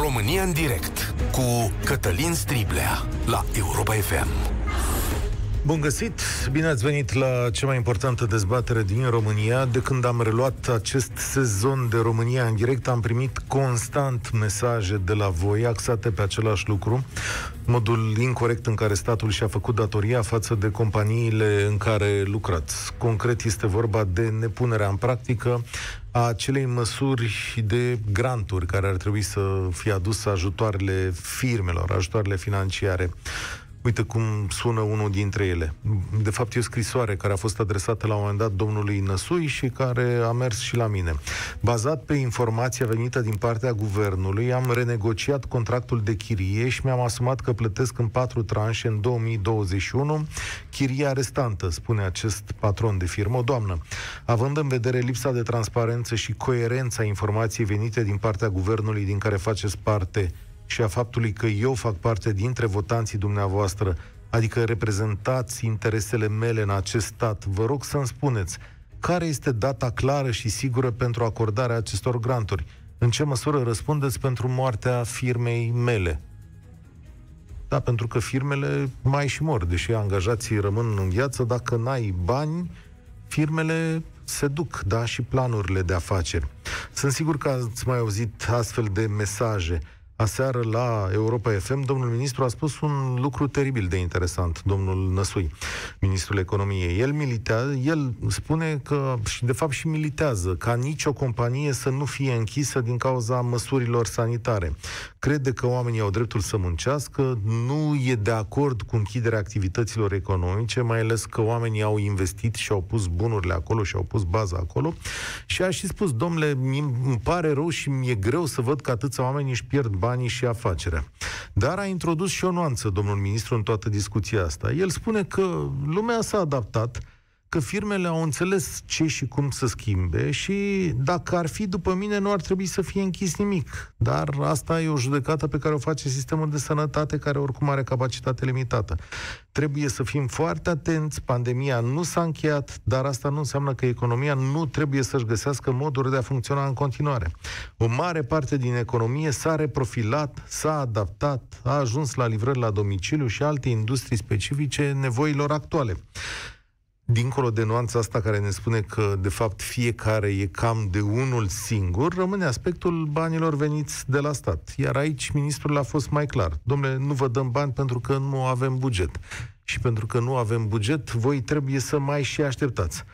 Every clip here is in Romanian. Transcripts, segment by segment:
România în direct cu Cătălin Striblea la Europa FM. Bun găsit! Bine ați venit la cea mai importantă dezbatere din România. De când am reluat acest sezon de România în direct, am primit constant mesaje de la voi axate pe același lucru, modul incorrect în care statul și-a făcut datoria față de companiile în care lucrați. Concret este vorba de nepunerea în practică a acelei măsuri de granturi care ar trebui să fie aduse ajutoarele firmelor, ajutoarele financiare. Uite cum sună unul dintre ele. De fapt, e o scrisoare care a fost adresată la un moment dat domnului Năsui și care a mers și la mine. Bazat pe informația venită din partea guvernului, am renegociat contractul de chirie și mi-am asumat că plătesc în patru tranșe în 2021 chiria restantă, spune acest patron de firmă. Doamnă, având în vedere lipsa de transparență și coerența informației venite din partea guvernului din care faceți parte, și a faptului că eu fac parte dintre votanții dumneavoastră, adică reprezentați interesele mele în acest stat, vă rog să-mi spuneți care este data clară și sigură pentru acordarea acestor granturi? În ce măsură răspundeți pentru moartea firmei mele? Da, pentru că firmele mai și mor, deși angajații rămân în viață, dacă n-ai bani, firmele se duc, da, și planurile de afaceri. Sunt sigur că ați mai auzit astfel de mesaje aseară la Europa FM, domnul ministru a spus un lucru teribil de interesant, domnul Năsui, ministrul economiei. El militează, el spune că, și de fapt și militează, ca nicio companie să nu fie închisă din cauza măsurilor sanitare. Crede că oamenii au dreptul să muncească, nu e de acord cu închiderea activităților economice, mai ales că oamenii au investit și au pus bunurile acolo și au pus baza acolo. Și a și spus, domnule, îmi pare rău și mi-e greu să văd că atâția oameni își pierd bani banii și afacerea. Dar a introdus și o nuanță, domnul ministru, în toată discuția asta. El spune că lumea s-a adaptat, că firmele au înțeles ce și cum să schimbe și dacă ar fi după mine, nu ar trebui să fie închis nimic. Dar asta e o judecată pe care o face sistemul de sănătate, care oricum are capacitate limitată. Trebuie să fim foarte atenți, pandemia nu s-a încheiat, dar asta nu înseamnă că economia nu trebuie să-și găsească moduri de a funcționa în continuare. O mare parte din economie s-a reprofilat, s-a adaptat, a ajuns la livrări la domiciliu și alte industrii specifice nevoilor actuale dincolo de nuanța asta care ne spune că, de fapt, fiecare e cam de unul singur, rămâne aspectul banilor veniți de la stat. Iar aici ministrul a fost mai clar. Domnule, nu vă dăm bani pentru că nu avem buget. Și pentru că nu avem buget, voi trebuie să mai și așteptați.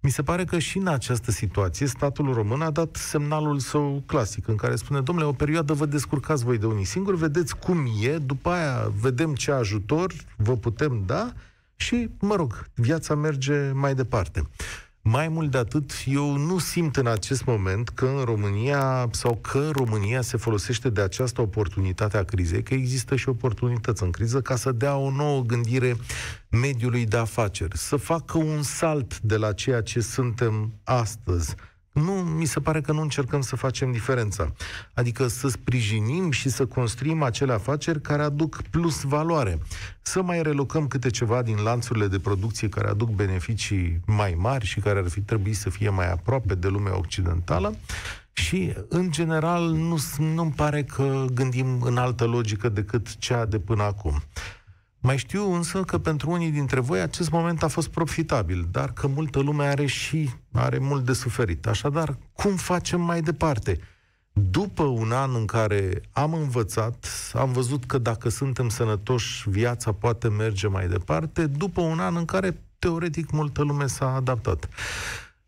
Mi se pare că și în această situație statul român a dat semnalul său clasic în care spune, domnule, o perioadă vă descurcați voi de unii singuri, vedeți cum e, după aia vedem ce ajutor vă putem da și, mă rog, viața merge mai departe. Mai mult de atât, eu nu simt în acest moment că în România sau că România se folosește de această oportunitate a crizei, că există și oportunități în criză ca să dea o nouă gândire mediului de afaceri, să facă un salt de la ceea ce suntem astăzi nu, mi se pare că nu încercăm să facem diferența. Adică să sprijinim și să construim acele afaceri care aduc plus valoare. Să mai relocăm câte ceva din lanțurile de producție care aduc beneficii mai mari și care ar fi trebuit să fie mai aproape de lumea occidentală. Și, în general, nu, nu-mi pare că gândim în altă logică decât cea de până acum. Mai știu însă că pentru unii dintre voi acest moment a fost profitabil, dar că multă lume are și are mult de suferit. Așadar, cum facem mai departe? După un an în care am învățat, am văzut că dacă suntem sănătoși, viața poate merge mai departe, după un an în care, teoretic, multă lume s-a adaptat.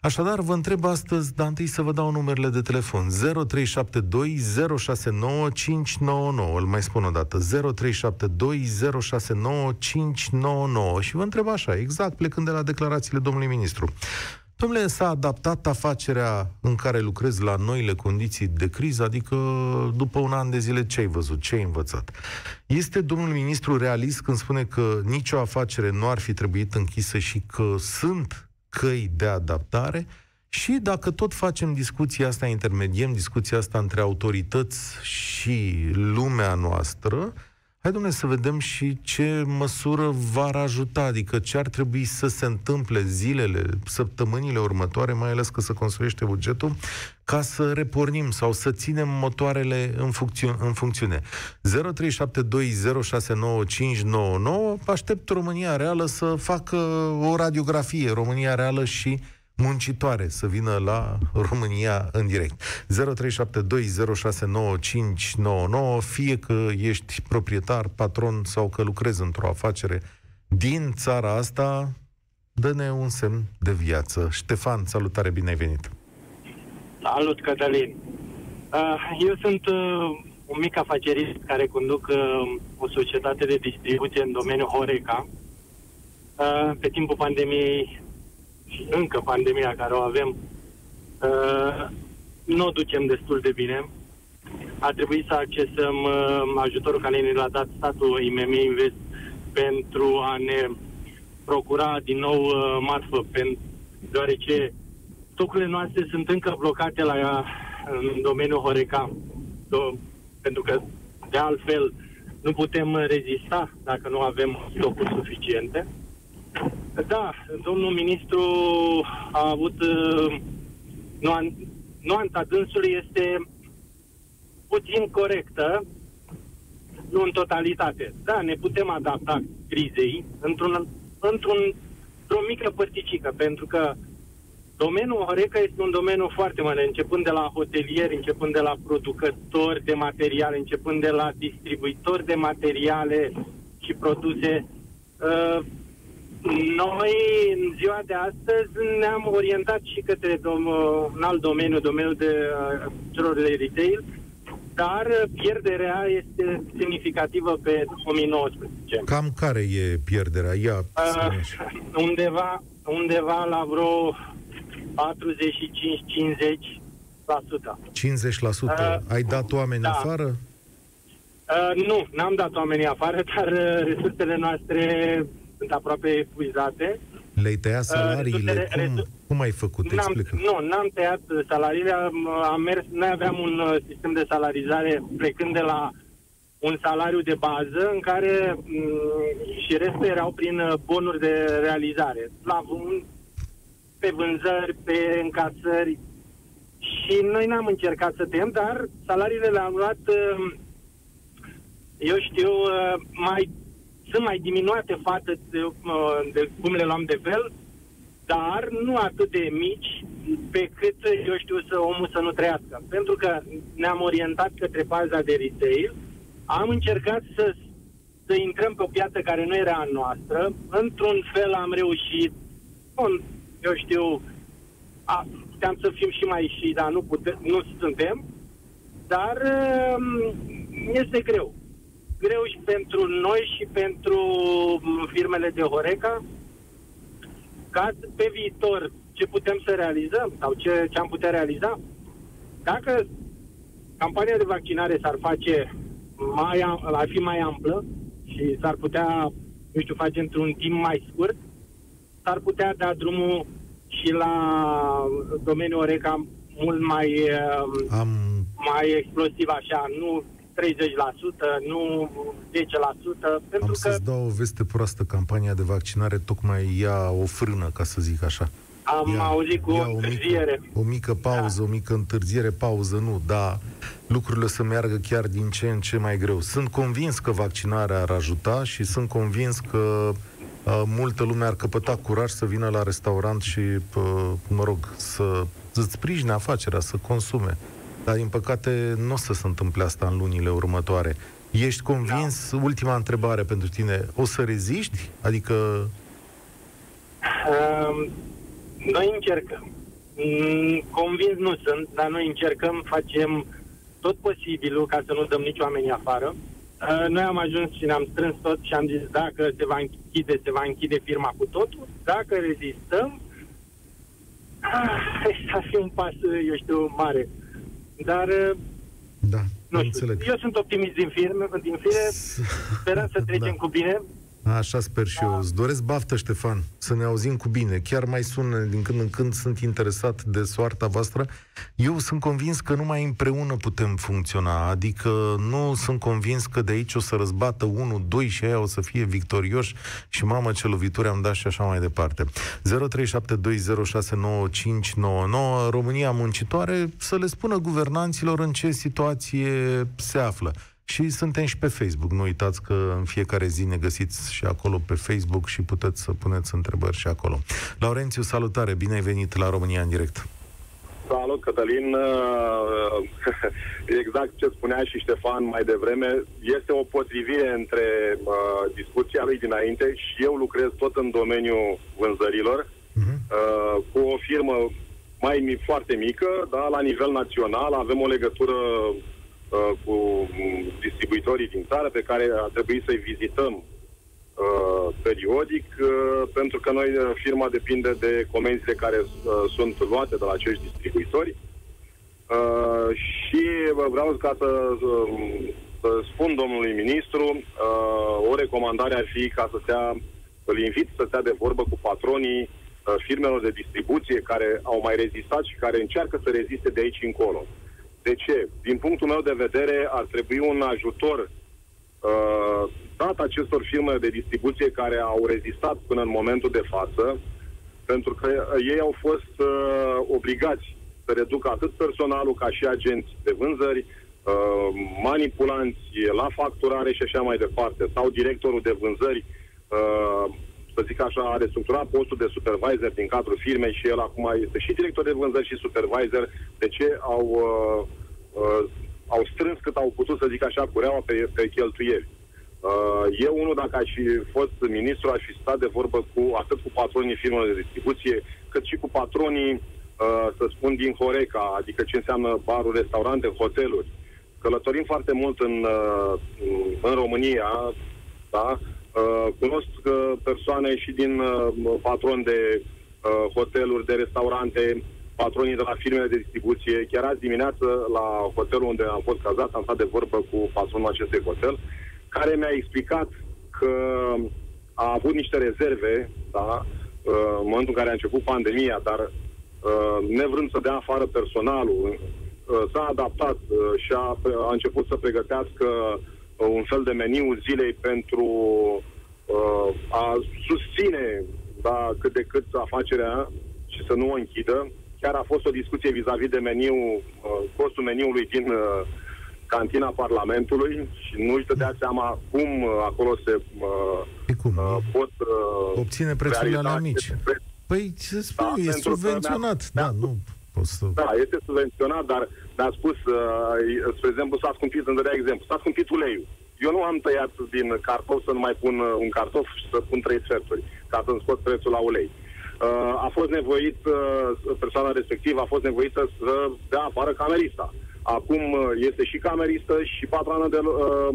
Așadar, vă întreb astăzi, dar întâi să vă dau numerele de telefon. 0372 069 599. Îl mai spun o dată. 0372 069 599. Și vă întreb așa, exact plecând de la declarațiile domnului ministru. Domnule, s-a adaptat afacerea în care lucrez la noile condiții de criză, adică după un an de zile ce ai văzut, ce ai învățat? Este domnul ministru realist când spune că nicio afacere nu ar fi trebuit închisă și că sunt căi de adaptare și dacă tot facem discuția asta, intermediem discuția asta între autorități și lumea noastră, hai domnule să vedem și ce măsură v-ar ajuta, adică ce ar trebui să se întâmple zilele, săptămânile următoare, mai ales că se construiește bugetul, ca să repornim sau să ținem motoarele în, funcțiu- în funcțiune. 0372069599 aștept România Reală să facă o radiografie, România Reală și muncitoare să vină la România în direct. 0372069599, fie că ești proprietar, patron sau că lucrezi într-o afacere din țara asta, dă-ne un semn de viață. Ștefan, salutare, bine ai venit! Salut, Cătălin! Uh, eu sunt uh, un mic afacerist care conduc uh, o societate de distribuție în domeniul Horeca. Pe timpul pandemiei și încă pandemia care o avem, uh, nu o ducem destul de bine. A trebuit să accesăm uh, ajutorul care ne l-a dat statul IMM Invest pentru a ne procura din nou uh, marfă, pentru, deoarece stocurile noastre sunt încă blocate la, în domeniul Horeca, do, pentru că de altfel nu putem rezista dacă nu avem stocuri suficiente. Da, domnul ministru a avut uh, nuanța dânsului este puțin corectă, nu în totalitate. Da, ne putem adapta crizei într-un, într-un, într-o mică părticică, pentru că domeniul Horeca este un domeniu foarte mare, începând de la hotelieri, începând de la producători de materiale, începând de la distribuitori de materiale și produse. Uh, noi, în ziua de astăzi, ne-am orientat și către dom- un alt domeniu, domeniul de uh, celor de retail, dar pierderea este semnificativă pe 2019. Cam care e pierderea? Ia, uh, undeva, undeva la vreo 45-50%. 50%? Uh, Ai dat oameni da. afară? Uh, nu, n-am dat oamenii afară, dar uh, resursele noastre sunt aproape epuizate. Le-ai tăiat salariile? Uh, cum, resu- cum ai făcut? N-am, Explică. Nu, n-am tăiat salariile. Am, am mers, noi aveam un uh, sistem de salarizare plecând de la un salariu de bază în care m- mm, și restul erau prin uh, bonuri de realizare. La pe vânzări, pe încasări. Și noi n-am încercat să tăiem, dar salariile le-am luat, uh, eu știu, mai sunt mai diminuate față de, de cum le luam de fel, dar nu atât de mici pe cât, eu știu, să omul să nu trăiască. Pentru că ne-am orientat către baza de retail, am încercat să, să intrăm pe o piață care nu era a noastră, într-un fel am reușit, bun, eu știu, a, puteam să fim și mai și, dar nu, putem, nu suntem, dar um, este greu greu și pentru noi și pentru mm, firmele de Horeca, ca pe viitor ce putem să realizăm sau ce, ce am putea realiza. Dacă campania de vaccinare s-ar face mai, ar fi mai amplă și s-ar putea, nu știu, face într-un timp mai scurt, s-ar putea da drumul și la domeniul Oreca mult mai, Am... mai explosiv așa, nu 30%, nu 10%, pentru Am că... să-ți dau o veste proastă, campania de vaccinare tocmai ia o frână, ca să zic așa. Am ia, auzit cu o întârziere. O mică, o mică pauză, da. o mică întârziere, pauză nu, dar lucrurile să meargă chiar din ce în ce mai greu. Sunt convins că vaccinarea ar ajuta și sunt convins că uh, multă lume ar căpăta curaj să vină la restaurant și, uh, mă rog, să îți sprijine afacerea, să consume. Dar, din păcate, nu o să se întâmple asta în lunile următoare. Ești convins, da. ultima întrebare pentru tine, o să reziști? Adică... Uh, noi încercăm. Mm, convins nu sunt, dar noi încercăm, facem tot posibilul ca să nu dăm nici oamenii afară. Uh, noi am ajuns și ne-am strâns tot și am zis dacă se va închide, se va închide firma cu totul. Dacă rezistăm, ah, să fi un pas, eu știu, mare. Dar da, nu știu, înțeleg. eu sunt optimist din firme, din fire, sperăm să trecem da. cu bine, Așa sper și eu. Îți doresc baftă, Ștefan, să ne auzim cu bine. Chiar mai sună din când în când, sunt interesat de soarta voastră. Eu sunt convins că numai împreună putem funcționa, adică nu sunt convins că de aici o să răzbată unul, doi și aia o să fie victorioși și mamă ce lovituri am dat și așa mai departe. 0372069599 România muncitoare să le spună guvernanților în ce situație se află. Și suntem și pe Facebook. Nu uitați că în fiecare zi ne găsiți și acolo pe Facebook și puteți să puneți întrebări și acolo. Laurențiu, salutare! Bine ai venit la România în direct! Salut, Cătălin! Uh, exact ce spunea și Ștefan mai devreme, este o potrivire între uh, discuția lui dinainte și eu lucrez tot în domeniul vânzărilor uh-huh. uh, cu o firmă mai foarte mică, dar la nivel național avem o legătură Uh, cu distribuitorii din țară pe care a trebuit să-i vizităm uh, periodic, uh, pentru că noi, uh, firma depinde de comenzile care uh, sunt luate de la acești distribuitori. Uh, și vreau ca să, uh, să spun domnului ministru, uh, o recomandare ar fi ca să stea, îl invit să stea de vorbă cu patronii uh, firmelor de distribuție care au mai rezistat și care încearcă să reziste de aici încolo. De ce? Din punctul meu de vedere, ar trebui un ajutor uh, dat acestor firme de distribuție care au rezistat până în momentul de față, pentru că uh, ei au fost uh, obligați să reducă atât personalul ca și agenți de vânzări, uh, manipulanți la facturare și așa mai departe, sau directorul de vânzări, uh, să zic așa, a restructurat postul de supervisor din cadrul firmei și el acum este și director de vânzări și supervisor. De ce au, uh, uh, au strâns cât au putut, să zic așa, cureaua pe, pe cheltuieli. Uh, eu, unul, dacă aș fi fost ministru, aș fi stat de vorbă cu atât cu patronii firmelor de distribuție, cât și cu patronii, uh, să spun, din Horeca, adică ce înseamnă baruri, restaurante, hoteluri. Călătorim foarte mult în, uh, în România, da? Uh, cunosc uh, persoane și din uh, patroni de uh, hoteluri, de restaurante, patronii de la firmele de distribuție. Chiar azi dimineață, la hotelul unde am fost cazat, am stat de vorbă cu patronul acestui hotel, care mi-a explicat că a avut niște rezerve, da, uh, în momentul în care a început pandemia, dar uh, nevrând să dea afară personalul, uh, s-a adaptat și a, a început să pregătească un fel de meniu zilei pentru uh, a susține da, cât de cât afacerea și să nu o închidă. Chiar a fost o discuție vis-a-vis de meniu, uh, costul meniului din uh, cantina Parlamentului și nu își dădea seama cum uh, acolo se uh, cum? Uh, pot uh, obține prețurile alea mici. Păi, ce spui, da, e subvenționat. Da, nu poți să... Da, este subvenționat, dar mi-a spus, uh, spre exemplu, s-a scumpit, îmi dădea exemplu, s-a scumpit uleiul. Eu nu am tăiat din cartof să nu mai pun uh, un cartof și să pun trei sferturi, ca să-mi scot prețul la ulei. Uh, a fost nevoit, uh, persoana respectivă a fost nevoită să dea afară camerista. Acum uh, este și cameristă și patronă de... Uh,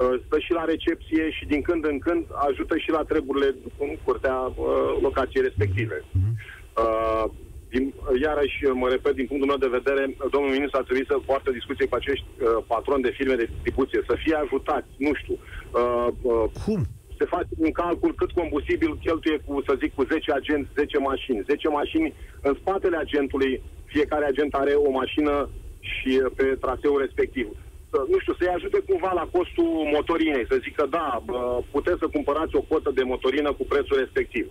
uh, stă și la recepție și din când în când ajută și la treburile în curtea uh, locației respective. Mhm. Uh, din, iarăși, mă repet, din punctul meu de vedere, domnul ministru ar trebui să poartă discuție cu acești uh, patroni de firme de distribuție, să fie ajutați, nu știu. Uh, uh, Cum? Se face un calcul cât combustibil cheltuie cu, să zic, cu 10 agenți, 10 mașini. 10 mașini în spatele agentului, fiecare agent are o mașină și uh, pe traseul respectiv. Uh, nu știu, să-i ajute cumva la costul motorinei, să zică, da, uh, puteți să cumpărați o cotă de motorină cu prețul respectiv.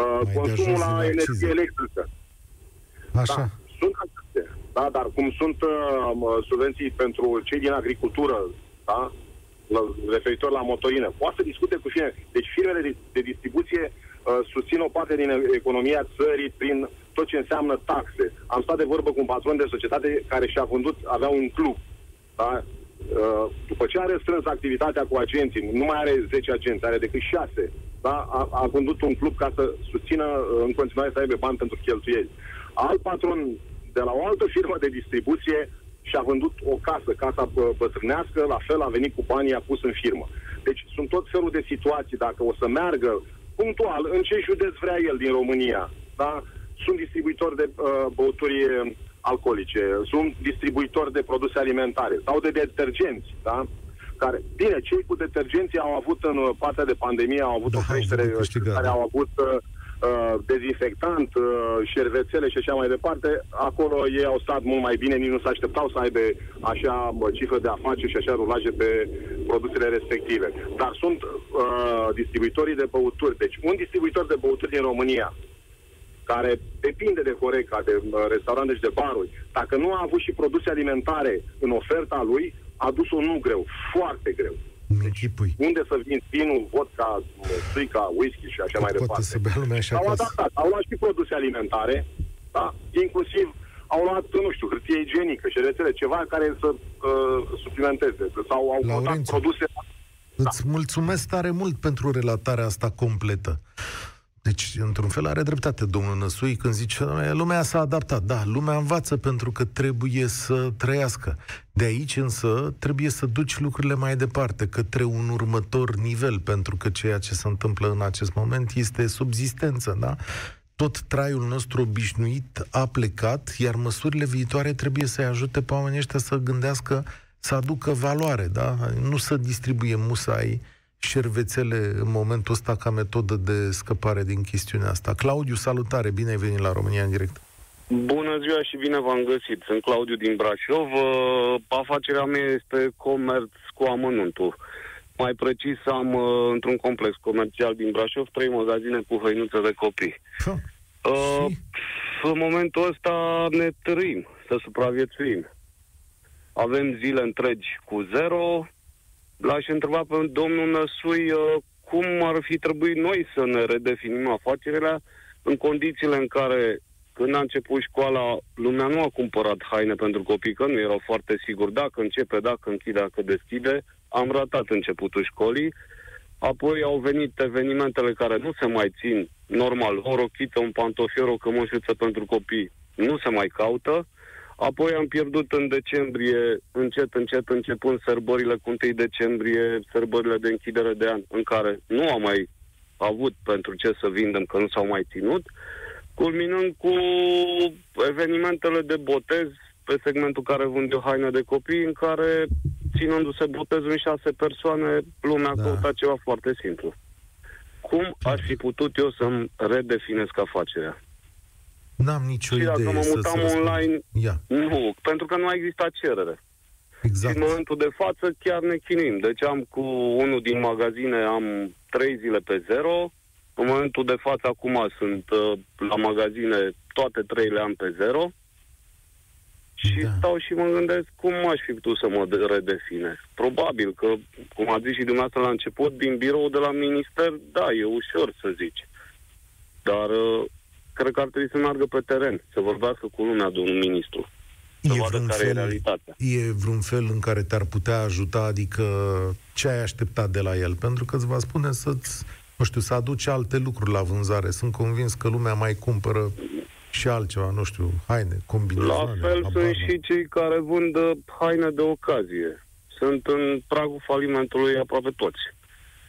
Uh, consumul la energie electrică. Așa. Da, sunt aceste, da, dar cum sunt uh, subvenții pentru cei din agricultură, da, referitor la motorină, poate să discute cu firme. Deci firmele de, de distribuție uh, susțin o parte din economia țării prin tot ce înseamnă taxe. Am stat de vorbă cu un patron de societate care și-a vândut, avea un club. Da? Uh, după ce a restrâns activitatea cu agenții, nu mai are 10 agenți, are decât 6, da? a, a vândut un club ca să susțină uh, în continuare să aibă bani pentru cheltuieli. Alt patron de la o altă firmă de distribuție și-a vândut o casă, casa bătrânească, la fel a venit cu banii, a pus în firmă. Deci sunt tot felul de situații, dacă o să meargă punctual, în ce județ vrea el din România, da? Sunt distribuitori de uh, băuturi alcoolice, sunt distribuitori de produse alimentare sau de detergenți, da? care, bine, cei cu detergenții au avut în partea de pandemie, au avut Da, o creștere, au avut câștigat, care da. au avut uh, uh, dezinfectant, uh, șervețele și așa mai departe, acolo ei au stat mult mai bine, nici nu se așteptau să aibă așa bă, cifră de afaceri și așa rulaje pe produsele respective. Dar sunt uh, distribuitorii de băuturi. Deci un distribuitor de băuturi din România, care depinde de Horeca, de uh, restaurante și de baruri, dacă nu a avut și produse alimentare în oferta lui, a dus-o nu greu, foarte greu. Îmi închipui. Unde să vin vinul, vodka, strica, whisky și așa Cât mai poate departe. să bea lumea așa Au acasă. adaptat, au luat și produse alimentare, da? inclusiv au luat, nu știu, hârtie igienică și rețele, ceva care să uh, suplimenteze. Sau au luat Laurențiu. produse... Îți mulțumesc tare mult pentru relatarea asta completă. Deci, într-un fel, are dreptate domnul Năsui când zice "Doamne, lumea s-a adaptat. Da, lumea învață pentru că trebuie să trăiască. De aici, însă, trebuie să duci lucrurile mai departe, către un următor nivel, pentru că ceea ce se întâmplă în acest moment este subzistență, da? Tot traiul nostru obișnuit a plecat, iar măsurile viitoare trebuie să-i ajute pe oamenii ăștia să gândească, să aducă valoare, da? Nu să distribuie musai șervețele în momentul ăsta ca metodă de scăpare din chestiunea asta. Claudiu, salutare, bine ai venit la România în direct. Bună ziua și bine v-am găsit. Sunt Claudiu din Brașov. Uh, Afacerea mea este comerț cu amănuntul. Mai precis, am uh, într-un complex comercial din Brașov trei magazine cu hăinuțe de copii. Ha, Uh, Și? în momentul ăsta ne trăim să supraviețuim. Avem zile întregi cu zero. L-aș întreba pe domnul Năsui uh, cum ar fi trebuit noi să ne redefinim afacerile în condițiile în care când a început școala, lumea nu a cumpărat haine pentru copii, că nu erau foarte siguri dacă începe, dacă închide, dacă deschide. Am ratat începutul școlii. Apoi au venit evenimentele care nu se mai țin. Normal, o rochiță, un pantofior, o cămășuță pentru copii nu se mai caută. Apoi am pierdut în decembrie, încet, încet, începând sărbările cu 1 decembrie, sărbările de închidere de an, în care nu am mai avut pentru ce să vindem, că nu s-au mai ținut, culminând cu evenimentele de botez pe segmentul care vând eu haine de copii, în care, ținându-se botezul în șase persoane, lumea Da. da. căuta ceva foarte simplu. Cum aș fi putut eu să-mi redefinesc afacerea? N-am nicio și idee dacă mă să mutam să răspund. online, Ia, nu, pentru că nu a existat cerere. exact. Și în momentul de față chiar ne chinuim. Deci am cu unul din magazine, am trei zile pe zero. În momentul de față acum sunt uh, la magazine, toate trei le am pe zero. Și Da. da. stau și mă gândesc cum aș fi putut să mă de- redefinez. Probabil că, cum a zis și dumneavoastră la început, din birou de la minister, da, e ușor să zici. Dar uh, cred că ar trebui să meargă pe teren, să vorbească cu lumea, domnul ministru. Să E vadă vreun, care e fel, realitatea. e vreun fel în care te-ar putea ajuta, adică ce ai așteptat de la el? Pentru că îți va spune să-ți, nu știu, să aduci alte lucruri la vânzare. Sunt convins că lumea mai cumpără și altceva, nu știu, haine, La combinazoane. fel habar sunt n-am. și cei care vând uh, haine de ocazie. Sunt în pragul falimentului aproape toți.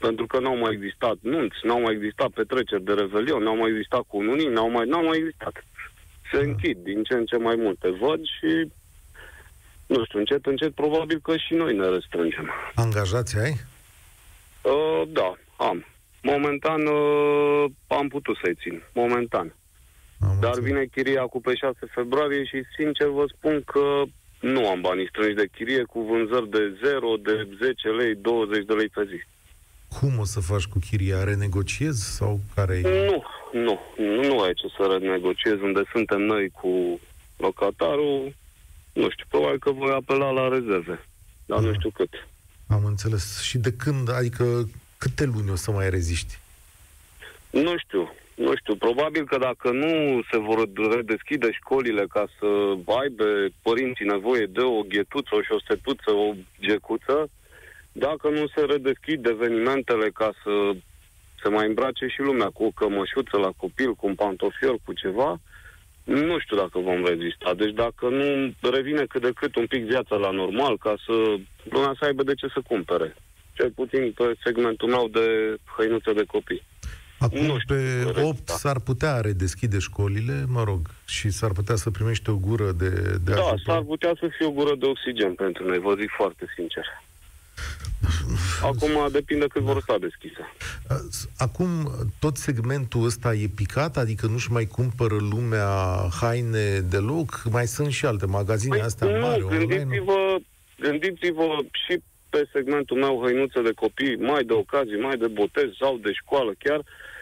Pentru că n-au mai existat nunți, n-au mai existat petreceri de revelion, n-au mai existat cununii, n-au mai, n-au mai existat. Se Da. închid din ce în ce mai multe. Văd și, nu știu, încet, încet, probabil că și noi ne restrângem. Angajați ai? Uh, da, am. Momentan uh, am putut să-i țin. Momentan. Am Dar înțeles. vine chiria cu pe 6 februarie și sincer vă spun că nu am banii strânși de chirie cu vânzări de 0, de 10 lei, 20 de lei pe zi. Cum o să faci cu chiria? Renegociezi sau care Nu, nu, nu, nu ai ce să renegociez unde suntem noi cu locatarul. Nu știu, probabil că voi apela la rezerve, dar nu Aha. știu cât. Am înțeles. Și de când, adică câte luni o să mai reziști? Nu știu, nu știu. Probabil că dacă nu se vor redeschide școlile ca să aibă părinții nevoie de o ghetuță, o șosetuță, o gecuță, dacă nu se redeschid evenimentele ca să se mai îmbrace și lumea cu o cămășuță la copil, cu un pantofior, cu ceva, nu știu dacă vom rezista. Deci dacă nu revine cât de cât un pic viața la normal, ca să lumea să aibă de ce să cumpere. Cel puțin pe segmentul meu de hăinuțe de copii. Acum, Nu știu, pe corect, 8 da. s-ar putea redeschide școlile, mă rog, și s-ar putea să primești o gură de, de Da, ajutor. s-ar putea să fie o gură de oxigen pentru noi, vă zic foarte sincer. Acum depinde cât vor sta deschise. Acum, tot segmentul ăsta e picat? Adică nu-și mai cumpără lumea haine deloc? Mai sunt și alte magazine păi astea nu, mari? Gândiți-vă, gândiți-vă și pe segmentul meu hăinuță de copii, mai de ocazii, mai de botez sau de școală chiar,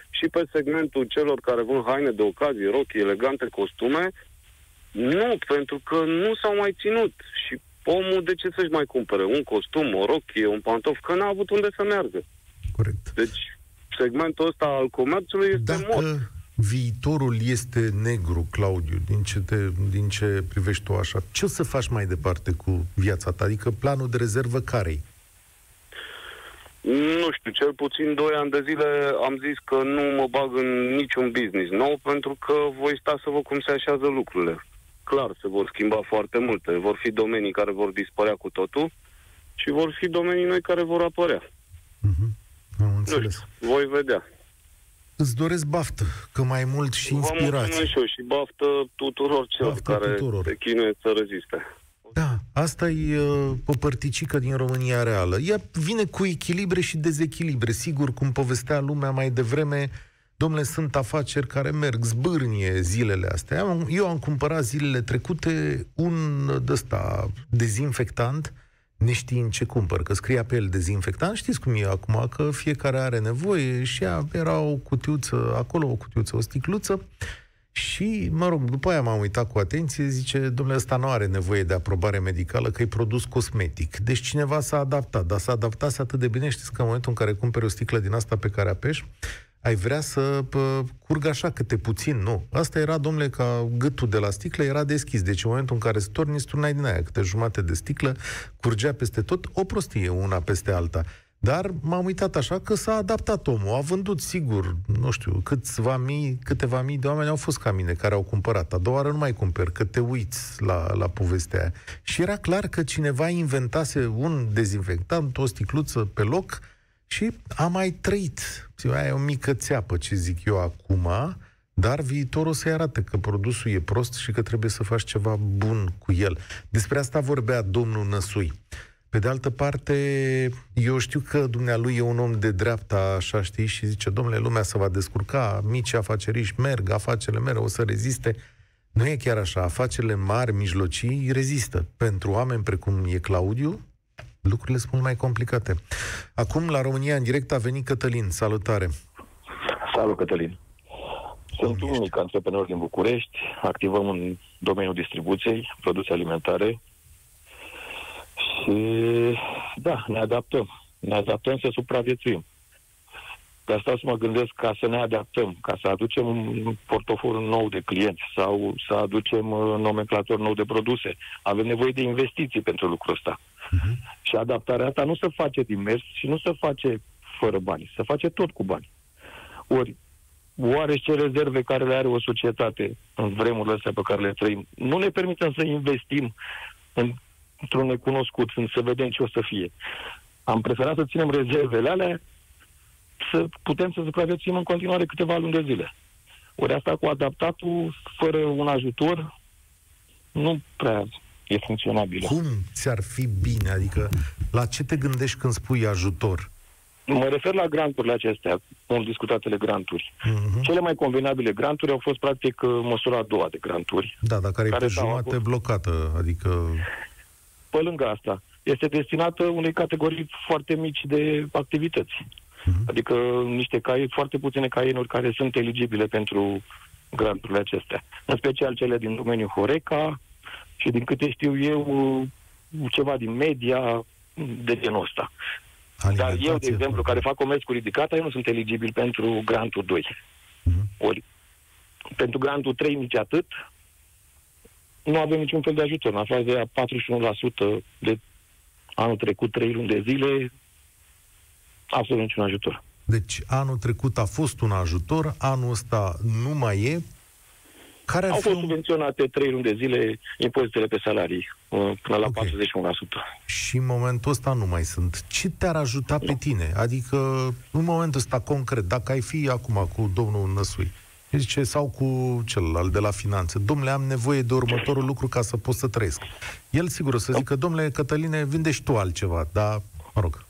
și pe segmentul celor care vând haine de ocazie, rochii elegante, costume, nu, pentru că nu s-au mai ținut. Și omul de ce să-și mai cumpere un costum, o rochie, un pantof, că n-a avut unde să meargă. Corect. Deci segmentul ăsta al comerțului este Dacă mort. viitorul este negru, Claudiu, din ce, te, din ce privești tu așa, ce o să faci mai departe cu viața ta? Adică planul de rezervă care Nu știu, cel puțin 2 ani de zile am zis că nu mă bag în niciun business nou pentru că voi sta să văd cum se așează lucrurile clar se vor schimba foarte multe. Vor fi domenii care vor dispărea cu totul și vor fi domenii noi care vor apărea. Uh-huh. Am înțeles. Nu știu, voi vedea. Îți doresc baftă, că mai mult și inspirație. Vă mulțumesc și eu și baftă tuturor celor baftă care tuturor. se chinuie să reziste. Da, asta e uh, o părticică din România reală. Ea vine cu echilibre și dezechilibre. Sigur, cum povestea lumea mai devreme, uh, Domnule, sunt afaceri care merg zbârnie zilele astea. Eu am cumpărat zilele trecute un ăsta dezinfectant, neștiind ce cumpăr, că scria pe el dezinfectant. Știți cum e acum, că fiecare are nevoie și ea era o cutiuță, acolo o cutiuță, o sticluță. Și, mă rog, după aia m-am uitat cu atenție, zice, domnule, ăsta nu are nevoie de aprobare medicală, că e produs cosmetic. Deci cineva s-a adaptat, dar s-a adaptat atât de bine, știți că în momentul în care cumperi o sticlă din asta pe care apeși, ai vrea să pă, curgă așa câte puțin, nu. Asta era, domnule, ca gâtul de la sticlă era deschis. Deci în momentul în care storni, sturnai din aia câte jumate de sticlă, curgea peste tot, o prostie una peste alta. Dar m-am uitat așa că s-a adaptat omul. A vândut, sigur, nu știu, câțiva mii, câteva mii de oameni au fost ca mine care au cumpărat. A doua oară nu mai cumpăr, că te uiți la, la povestea aia. Și era clar că cineva inventase un dezinfectant, o sticluță pe loc, și am mai trăit. Aia e o mică țeapă, ce zic eu acum, dar viitorul să-i arate că produsul e prost și că trebuie să faci ceva bun cu el. Despre asta vorbea domnul Năsui. Pe de altă parte, eu știu că dumnealui e un om de dreapta, așa știi, și zice, domnule, lumea se va descurca, mici afaceriști merg, afacerile merg, o să reziste. Nu e chiar așa. Afacerile mari, mijlocii, rezistă. Pentru oameni precum e Claudiu, lucrurile sunt mult mai complicate. Acum, la România, în direct, a venit Cătălin. Salutare! Salut, Cătălin! Sunt un unic antreprenor din București, activăm în domeniul distribuției, produse alimentare și, da, ne adaptăm. Ne adaptăm să supraviețuim. De asta să mă gândesc ca să ne adaptăm, ca să aducem un portofoliu nou de clienți sau să aducem uh, nomenclator nou de produse. Avem nevoie de investiții pentru lucrul ăsta. Uh-huh. Și adaptarea asta nu se face din mers și nu se face fără bani. Se face tot cu bani. Ori, ce rezerve care le are o societate în vremurile astea pe care le trăim nu ne permitem să investim în, într-un necunoscut, să vedem ce o să fie. Am preferat să ținem rezervele alea să putem să supraviețuim în continuare câteva luni de zile. Ori asta cu adaptatul, fără un ajutor, nu prea e funcționabilă. Cum ți-ar fi bine? Adică la ce te gândești când spui ajutor? Mă refer la granturile acestea, mult discutatele granturi. Uh-huh. Cele mai convenabile granturi au fost practic măsura a doua de granturi. Da, dar care, care e pe jumate avut... blocată, adică... Pe lângă asta, este destinată unei categorii foarte mici de activități. Uh-huh. Adică niște cai, foarte puține caienuri care sunt eligibile pentru granturile acestea. În special cele din domeniul Horeca și din câte știu eu, ceva din media, de genul ăsta. Dar eu, de exemplu, care fac comerț cu ridicata, eu nu sunt eligibil pentru grantul 2. Uh-huh. Mhm. Ori, pentru grantul 3 nici atât, nu avem niciun fel de ajutor. În afară de 41% de anul trecut, 3 luni de zile, absolut niciun ajutor. Deci anul trecut a fost un ajutor, anul ăsta nu mai e. Care Au fost un... subvenționate trei luni de zile impozitele pe salarii, uh, până la okay. 41%. Și în momentul ăsta nu mai sunt. Ce te-ar ajuta nu. pe tine? Adică, în momentul ăsta concret, dacă ai fi acum cu domnul Năsui, zice, sau cu celălalt de la finanțe, domnule, am nevoie de următorul lucru ca să pot să trăiesc. El sigur o să zică, domnule Cătăline, vindești tu altceva, dar, mă rog,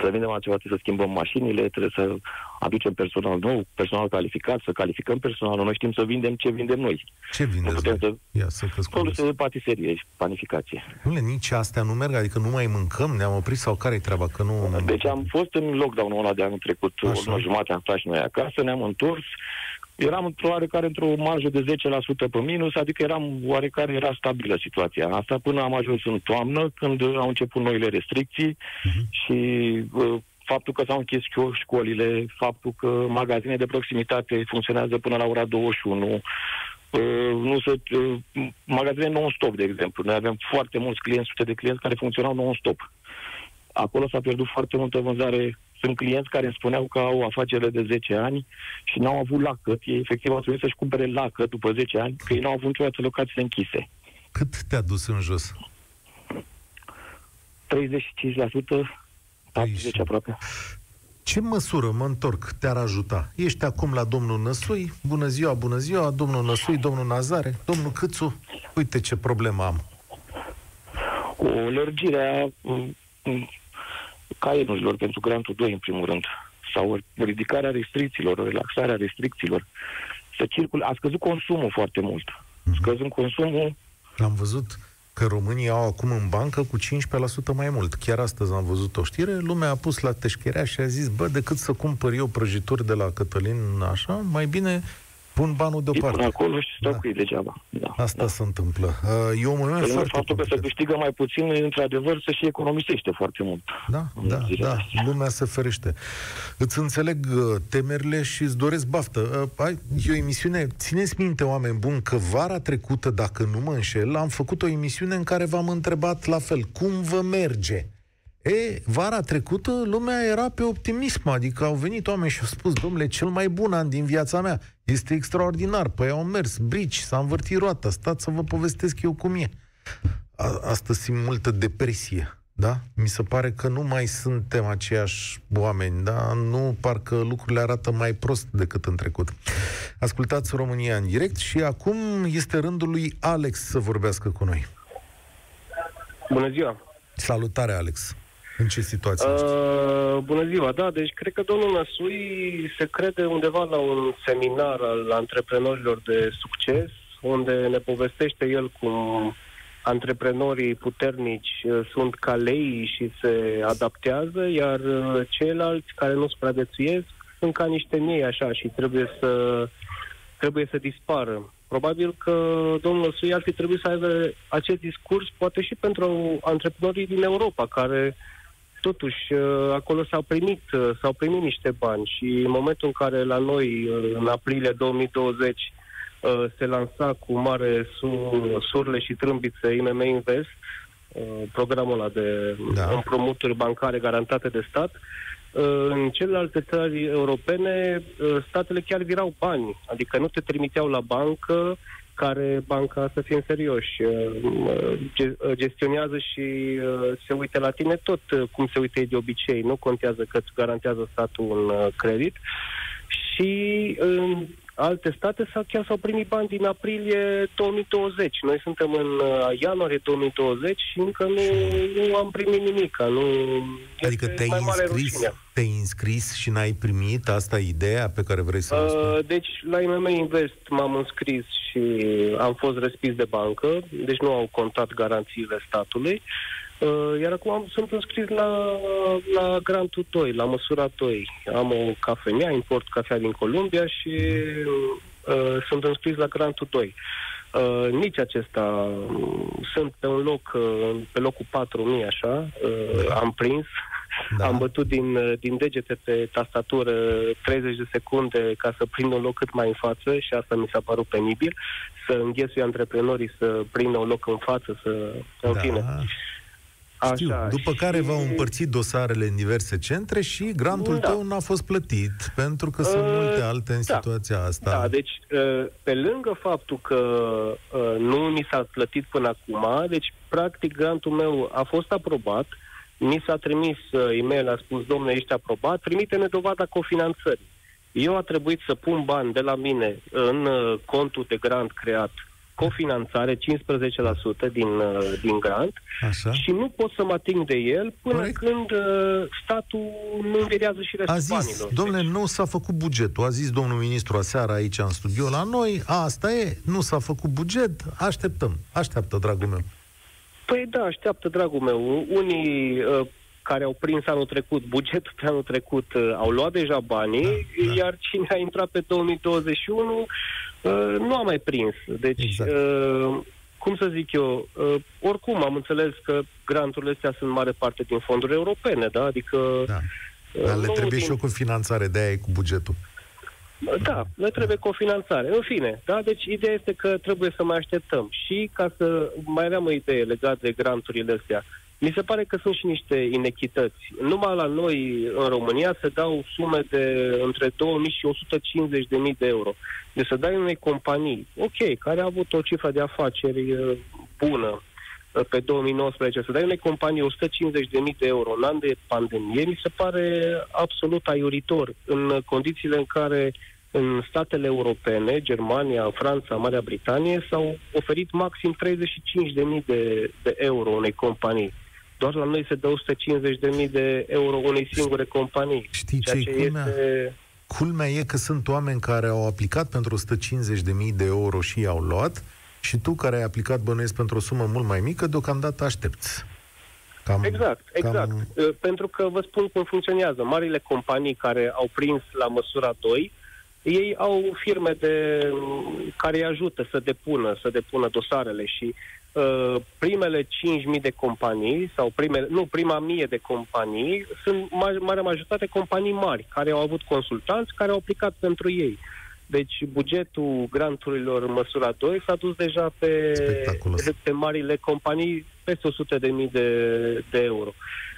să vindem altceva, trebuie să schimbăm mașinile, trebuie să aducem personal nou, personal calificat, să calificăm personalul. Noi știm să vindem ce vindem noi. Ce vindeți? Nu putem voi? să... Ia să crezi Produse de patiserie și panificație. Nu, nici astea nu merg, adică nu mai mâncăm, ne-am oprit sau care-i treaba? Că nu... Deci am fost în lockdown-ul ăla de anul trecut, o Așa. lună jumate am stat și noi acasă, ne-am întors, eram într-o oarecare într-o marjă de 10% pe minus, adică eram oarecare era stabilă situația asta până am ajuns în toamnă, când au început noile restricții Mhm. și uh, faptul că s-au închis șco- școlile, faptul că magazine de proximitate funcționează până la ora 21, uh, nu se, uh, magazine non-stop, de exemplu. Noi avem foarte mulți clienți, sute de clienți care funcționau non-stop. Acolo s-a pierdut foarte multă vânzare. Sunt clienți care îmi spuneau că au afacere de 10 ani și n-au avut lacăt. Ei efectiv au trebuit să-și cumpere lacăt după 10 ani, că ei n-au avut niciodată locațiile închise. Cât te-a dus în jos? 35%, 40 aproape. Ce măsură, mă întorc, te-ar ajuta? Ești acum la domnul Năsui, bună ziua, bună ziua, domnul Năsui, domnul Nazare, domnul Câțu, uite ce problemă am. O lărgire a mm, mm, caienurilor pentru grantul 2, în primul rând, sau ridicarea restricțiilor, relaxarea restricțiilor. Să circul, a scăzut consumul foarte mult. Scăzând consumul, Am văzut că românii au acum în bancă cu 15% mai mult. Chiar astăzi am văzut o știre, lumea a pus la teșcherea și a zis, bă, decât să cumpăr eu prăjituri de la Cătălin așa, mai bine pun banul îi pun deoparte. acolo și stau Da. cu ei degeaba. Da. Asta da. se întâmplă. Uh, E un moment Pe lângă foarte faptul că se complicat. câștigă mai puțin, într-adevăr, se și economisește foarte mult. Da, în da, zilele da, astea. lumea se ferește. Îți înțeleg uh, temerile și îți doresc baftă. Uh, ai- E o emisiune, țineți minte, oameni buni, că vara trecută, dacă nu mă înșel, am făcut o emisiune în care v-am întrebat la fel, cum vă merge? E, vara trecută lumea era pe optimism, adică au venit oameni și au spus, domnule, cel mai bun an din viața mea, este extraordinar, păi au mers, brici, s-a învârtit roata, stați să vă povestesc eu cum e. A, astăzi simt multă depresie, da? Mi se pare că nu mai suntem aceiași oameni, da? Nu, parcă lucrurile arată mai prost decât în trecut. Ascultați România în direct și acum este rândul lui Alex să vorbească cu noi. Bună ziua! Salutare, Alex! În ce situație ești? Uh, bună ziua, da, deci cred că domnul Năsui se crede undeva la un seminar al antreprenorilor de succes, unde ne povestește el cum antreprenorii puternici uh, sunt ca lei și se adaptează, iar uh, ceilalți care nu supraviețuiesc sunt ca niște miei așa și trebuie să trebuie să dispară. Probabil că domnul Năsui ar fi trebuit să aibă acest discurs, poate și pentru antreprenorii din Europa, care totuși uh, acolo s-au primit, uh, s-au primit niște bani și în momentul în care la noi, uh, în aprilie 2020, uh, se lansa cu mare sur, surle și trâmbițe IMM Invest, uh, programul ăla de Da. împrumuturi bancare garantate de stat, uh, în celelalte țări europene, uh, statele chiar virau bani, adică nu te trimiteau la bancă, care banca să fie în serioși, uh, ge- uh, gestionează și uh, se uite la tine tot uh, cum se uite ei de obicei. Nu contează că îți garantează statul un uh, credit. Și în alte state s-a, chiar s-au primit bani din aprilie 2020. Noi suntem în uh, ianuarie 2020 și încă nu, nu am primit nimic. Nu, Adică este te-ai mai mare înscris, rușinea. te-ai înscris și n-ai primit asta e ideea pe care vrei să o spui? Uh, deci, la IMM Invest m-am înscris și am fost respins de bancă, deci nu au contat garanțiile statului. Uh, iar acum am, sunt înscris la, la grantul 2, la măsura 2. Am o cafenea, import cafea din Columbia și uh, sunt înscris la grantul 2. Uh, nici acesta um, sunt pe un loc, uh, pe locul 4000, așa, uh, am prins. Da. Da. Am bătut din, uh, din degete pe tastatură 30 de secunde ca să prind un loc cât mai în față și asta mi s-a părut penibil, să înghesui antreprenorii să prindă un loc în față, să... În Da. fine. Știu. După și- care v-au împărțit dosarele în diverse centre și grantul Da. tău n-a fost plătit, pentru că sunt Uh, multe alte în da. situația asta. Da, deci uh, pe lângă faptul că uh, nu mi s-a plătit până acum, deci practic grantul meu a fost aprobat, mi s-a trimis uh, e-mail, a spus, domnule, ești aprobat, trimite-ne dovada cofinanțării. Eu a trebuit să pun bani de la mine în uh, contul de grant creat cofinanțare 15% din, uh, din grant Așa. și nu pot să mă ating de el până Corect. când uh, statul nu învirează și restul A zis, banilor. domnule, Deci, nu s-a făcut bugetul. A zis domnul ministru aseară aici în studio la noi, asta e, nu s-a făcut buget, așteptăm. Așteaptă, dragul meu. Păi da, așteaptă, dragul meu. Unii uh, care au prins anul trecut, bugetul pe anul trecut, uh, au luat deja banii, Da, da. iar cine a intrat pe 2021 uh, nu a mai prins. Deci, Exact. uh, cum să zic eu, uh, oricum am înțeles că granturile astea sunt mare parte din fonduri europene, da? Adică... Da. uh, Dar le nu trebuie din- și eu cu finanțare, de aia e cu bugetul. Da, ne trebuie cofinanțare. În fine, da? Deci ideea este că trebuie să mai așteptăm. Și ca să mai aveam o idee legată de granturile astea, mi se pare că sunt și niște inechități. Numai la noi, în România, se dau sume de între 2000 și 150 de mii de euro. Deci să dai unei companii, ok, care a avut o cifră de afaceri uh, bună uh, pe 2019, să dai unei companii 150 de mii de euro în an de pandemie, mi se pare absolut aiuritor în condițiile în care în statele europene, Germania, Franța, Marea Britanie, s-au oferit maxim 35.000 de, de euro unei companii. Doar la noi se dă 150.000 de euro unei singure companii. Știi ceea ce-i ce culmea? este... Culmea e că sunt oameni care au aplicat pentru 150.000 de euro și i-au luat și tu care ai aplicat bănuiesc pentru o sumă mult mai mică, deocamdată aștepți. Cam, Exact, exact. Cam, Uh, Pentru că vă spun cum funcționează. Marile companii care au prins la măsura 2, ei au firme de, care îi ajută să depună, să depună dosarele și uh, primele 5.000 de companii, sau primele, nu, prima mie de companii, sunt ma- marea majoritate companii mari, care au avut consultanți, care au aplicat pentru ei. Deci bugetul granturilor în măsura 2 s-a dus deja pe, Spectaculos. pe marile companii peste 100 de mii de, de euro.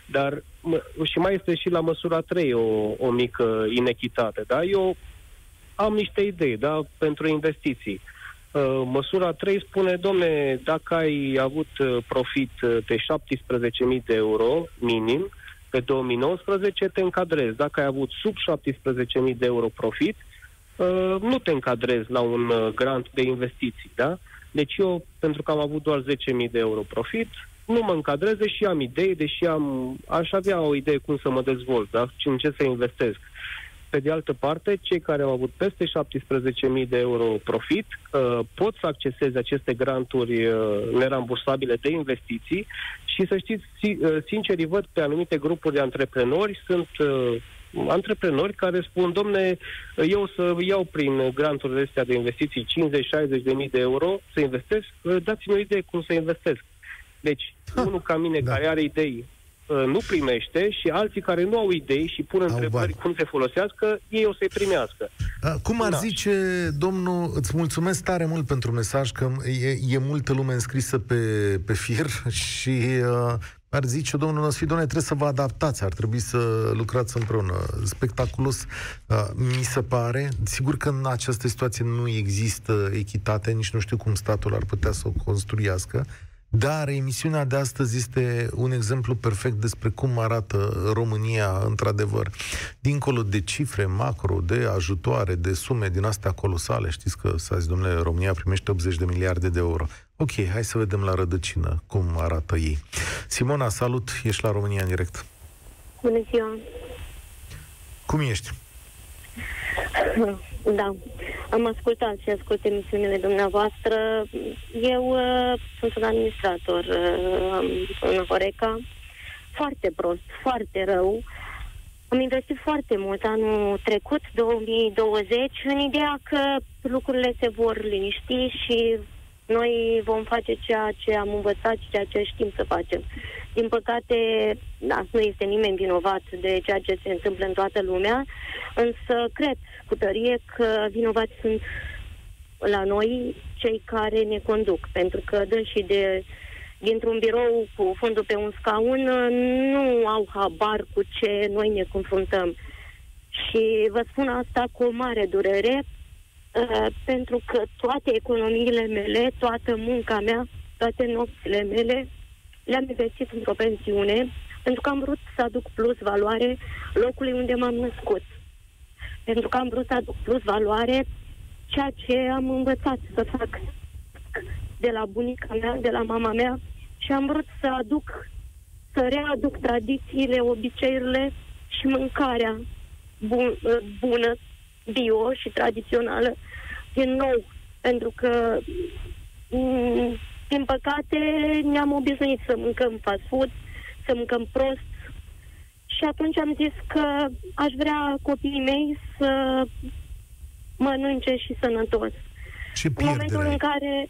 Dar mă, și mai este și la măsura 3 o, o mică inechitate. Da? Eu am niște idei da, pentru investiții. Uh, măsura 3 spune, domne, dacă ai avut uh, profit uh, de 17.000 de euro minim pe 2019, te încadrezi. Dacă ai avut sub 17.000 de euro profit, uh, nu te încadrezi la un uh, grant de investiții, da? Deci eu, pentru că am avut doar 10.000 de euro profit, nu mă încadrez, deși am idei, deși am, aș avea o idee cum să mă dezvolt, da? Și în ce să investesc. Pe de altă parte, cei care au avut peste 17.000 de euro profit uh, pot să acceseze aceste granturi uh, nerambursabile de investiții și să știți, si- uh, sincer, îi văd pe anumite grupuri de antreprenori, sunt uh, antreprenori care spun, domne, eu o să iau prin granturile astea de investiții 50-60 de mii de euro să investesc, uh, dați-mi o idee cum să investesc. Deci, Ha, unul ca mine da. care are idei uh, nu primește și alții care nu au idei și pun Au întrebări bani. cum se folosească, ei o să-i primească. A, Cum ar Da. zice, domnul, îți mulțumesc tare mult pentru mesaj, că e, e multă lume înscrisă pe, pe fir și uh, ar zice domnul Năsfidone, trebuie să vă adaptați, ar trebui să lucrați împreună. Spectaculos uh, mi se pare. Sigur că în această situație nu există echitate, nici nu știu cum statul ar putea să o construiască, dar emisiunea de astăzi este un exemplu perfect despre cum arată România, într-adevăr. Dincolo de cifre macro, de ajutoare, de sume din astea colosale, știți că s-a zis, domnule, România primește 80 de miliarde de euro. Ok, hai să vedem la rădăcină cum arată ei. Simona, salut, ești la România în direct. Bună ziua! Cum ești? Da, am ascultat și ascult emisiunile dumneavoastră. Eu uh, sunt un administrator uh, în Horeca. Foarte prost, foarte rău. Am investit foarte mult anul trecut, 2020, în ideea că lucrurile se vor liniști și noi vom face ceea ce am învățat și ceea ce știm să facem. Din păcate, da, nu este nimeni vinovat de ceea ce se întâmplă în toată lumea, însă cred cu tărie că vinovați sunt la noi cei care ne conduc, pentru că și de dintr-un birou cu fundul pe un scaun nu au habar cu ce noi ne confruntăm. Și vă spun asta cu o mare durere, uh, pentru că toate economiile mele, toată munca mea, toate nopțile mele, le-am investit într-o pensiune, pentru că am vrut să aduc plus valoare locului unde m-am născut. Pentru că am vrut să aduc plus valoare ceea ce am învățat să fac. de la bunica mea, de la mama mea și am vrut să aduc, să readuc tradițiile, obiceiurile și mâncarea bun, bună, bio și tradițională din nou, pentru că mm, din păcate ne-am obișnuit să mâncăm fast food, să mâncăm prost și atunci am zis că aș vrea copiii mei să mănânce și sănătos. Ce În momentul în care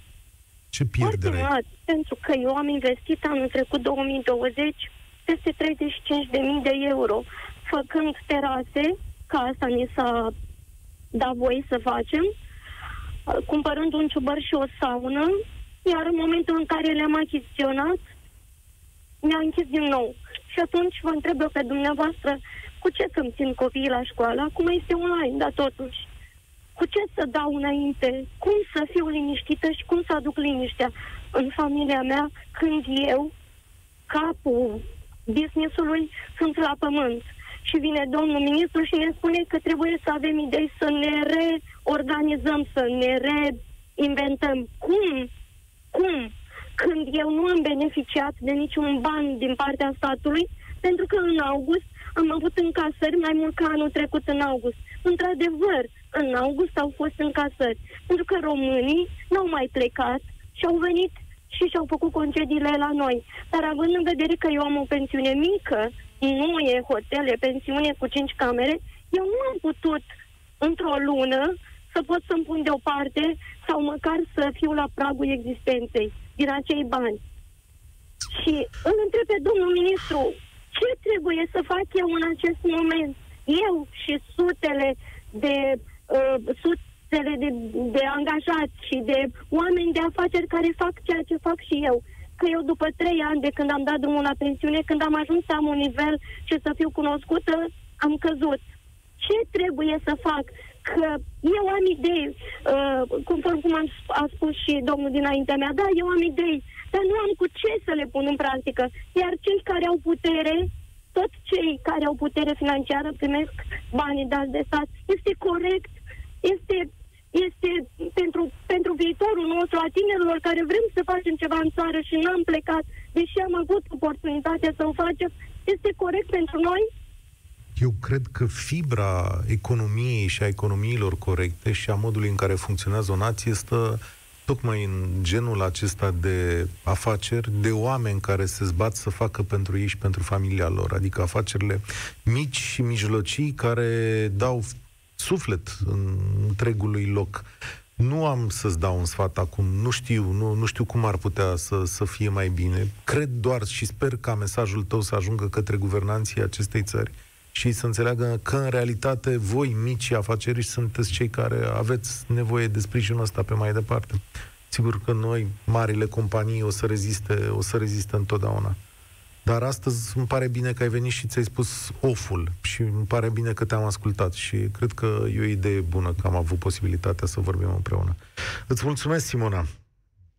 Ce foarte pierdere? mult, pentru că eu am investit anul trecut 2020 peste 35.000 de euro făcând terase, ca asta ni s-a dat voie să facem, uh, cumpărând un ciubăr și o saună, iar în momentul în care le-am achiziționat, mi-a închis din nou. Și atunci vă întreb eu pe dumneavoastră, cu ce să-mi țin copiii la școală? Acum este online, dar totuși. Cu ce să dau înainte? Cum să fiu liniștită și cum să aduc liniștea în familia mea când eu, capul business-ului, sunt la pământ? Și vine domnul ministru și ne spune că trebuie să avem idei să ne reorganizăm, să ne reinventăm. Cum? Cum? Când eu nu am beneficiat de niciun ban din partea statului, pentru că în august am avut încasări mai mult ca anul trecut în august. Într-adevăr, în august au fost încasări, pentru că românii n-au mai plecat și au venit și și-au făcut concediile la noi. Dar având în vedere că eu am o pensiune mică, nu e hotel, e pensiune cu cinci camere, eu nu am putut într-o lună să pot să-mi pun deoparte sau măcar să fiu la pragul existenței din acei bani. Și îl întreb pe domnul ministru, ce trebuie să fac eu în acest moment? Eu și sutele de uh, sutele de, de angajați și de oameni de afaceri care fac ceea ce fac și eu. Că eu după trei ani de când am dat drumul la pensiune, când am ajuns să am un nivel și să fiu cunoscută, am căzut. Ce trebuie să fac? Că eu am idei, uh, conform cum am, a spus și domnul dinaintea mea, da, eu am idei, dar nu am cu ce să le pun în practică. Iar cei care au putere, toți cei care au putere financiară primesc banii dați de stat. Este corect, este, este pentru, pentru viitorul nostru, a tinerilor care vrem să facem ceva în țară și n-am plecat, deși am avut oportunitatea să o facem, este corect pentru noi? Eu cred că fibra economiei și a economiilor corecte și a modului în care funcționează o nație stă tocmai în genul acesta de afaceri, de oameni care se zbat să facă pentru ei și pentru familia lor, adică afacerile mici și mijlocii care dau suflet în întregului loc. Nu am să-ți dau un sfat acum, nu știu, nu, nu știu cum ar putea să, să fie mai bine. Cred doar și sper ca mesajul tău să ajungă către guvernanții acestei țări și să înțeleagă că în realitate voi, mici afaceri, sunteți cei care aveți nevoie de sprijinul ăsta pe mai departe. Sigur că noi, marile companii, o să reziste, o să reziste întotdeauna. Dar astăzi îmi pare bine că ai venit și ți-ai spus oful și îmi pare bine că te-am ascultat și cred că e o idee bună că am avut posibilitatea să vorbim împreună. Îți mulțumesc, Simona.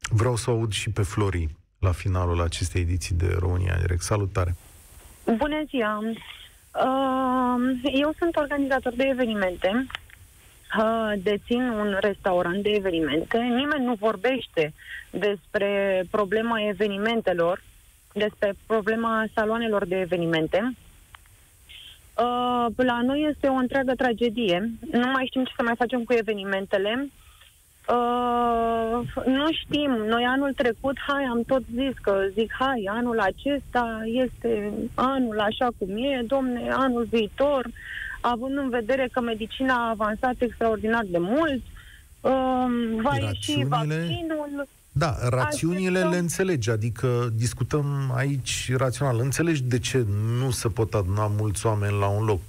Vreau să o aud și pe Flori la finalul acestei ediții de România în direct. Salutare! Bună ziua! Uh, eu sunt organizator de evenimente, uh, dețin un restaurant de evenimente. Nimeni nu vorbește despre problema evenimentelor, despre problema saloanelor de evenimente. Uh, la noi este o întreagă tragedie. Nu mai știm ce să mai facem cu evenimentele. Uh, nu știm. Noi anul trecut, hai, am tot zis că zic, hai, anul acesta este anul așa cum e, domne, anul viitor, având în vedere că medicina a avansat extraordinar de mult, uh, va ieși vaccinul. Da, rațiunile Așteptăm. le înțelegi, adică discutăm aici rațional. Înțelegi de ce nu se pot aduna mulți oameni la un loc?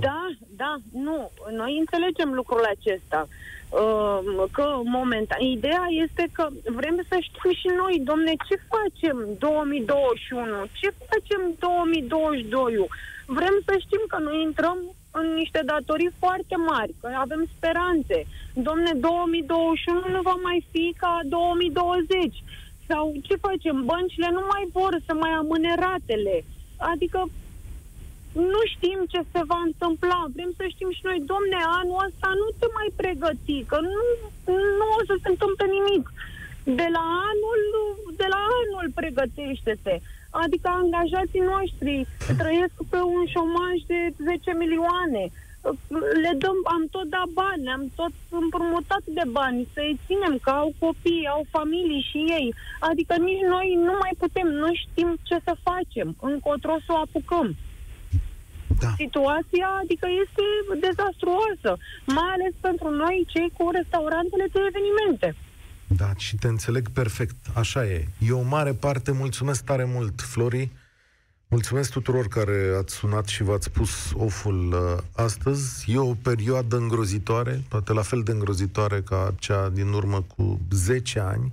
Da, da, nu. Noi înțelegem lucrul acesta. Uh, Că momentan, ideea este că vrem să știm și noi, domne, ce facem 2021, ce facem 2022. Vrem să știm că noi intrăm în niște datorii foarte mari, că avem speranțe. Domne, 2021 nu va mai fi ca 2020. Sau ce facem? Băncile nu mai vor să mai amâne ratele. Adică nu știm ce se va întâmpla. Vrem să știm și noi, domne, anul ăsta nu te mai pregăti, că nu, nu o să se întâmple nimic. De la anul, de la anul pregătește-te. Adică angajații noștri trăiesc pe un șomaj de 10 milioane. Le dăm, am tot dat bani, am tot împrumutat de bani să-i ținem, că au copii, au familii și ei. Adică nici noi nu mai putem, nu știm ce să facem, încotro să o apucăm. Da. Situația, adică este dezastruoasă, mai ales pentru noi, cei cu restaurantele de evenimente. Da, și te înțeleg perfect. Așa e. E o mare parte. Mulțumesc tare mult, Flori. Mulțumesc tuturor care ați sunat și v-ați pus oful uh, astăzi. E o perioadă îngrozitoare, poate la fel de îngrozitoare ca cea din urmă cu 10 ani.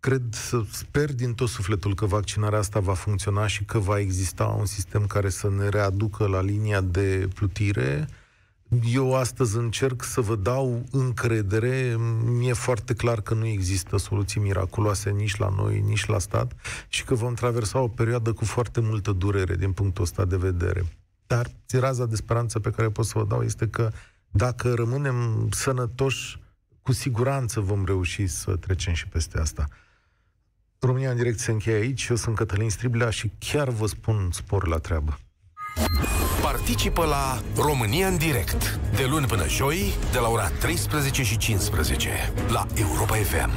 Cred, sper din tot sufletul că vaccinarea asta va funcționa și că va exista un sistem care să ne readucă la linia de plutire eu astăzi încerc să vă dau încredere. Mi-e foarte clar că nu există soluții miraculoase nici la noi, nici la stat și că vom traversa o perioadă cu foarte multă durere din punctul ăsta de vedere. Dar raza de speranță pe care pot să vă dau este că dacă rămânem sănătoși, cu siguranță vom reuși să trecem și peste asta. România în direct se încheie aici. Eu sunt Cătălin Striblea și chiar vă spun spor la treabă. Participă la România în direct de luni până joi de la ora 13 și 15 la Europa FM.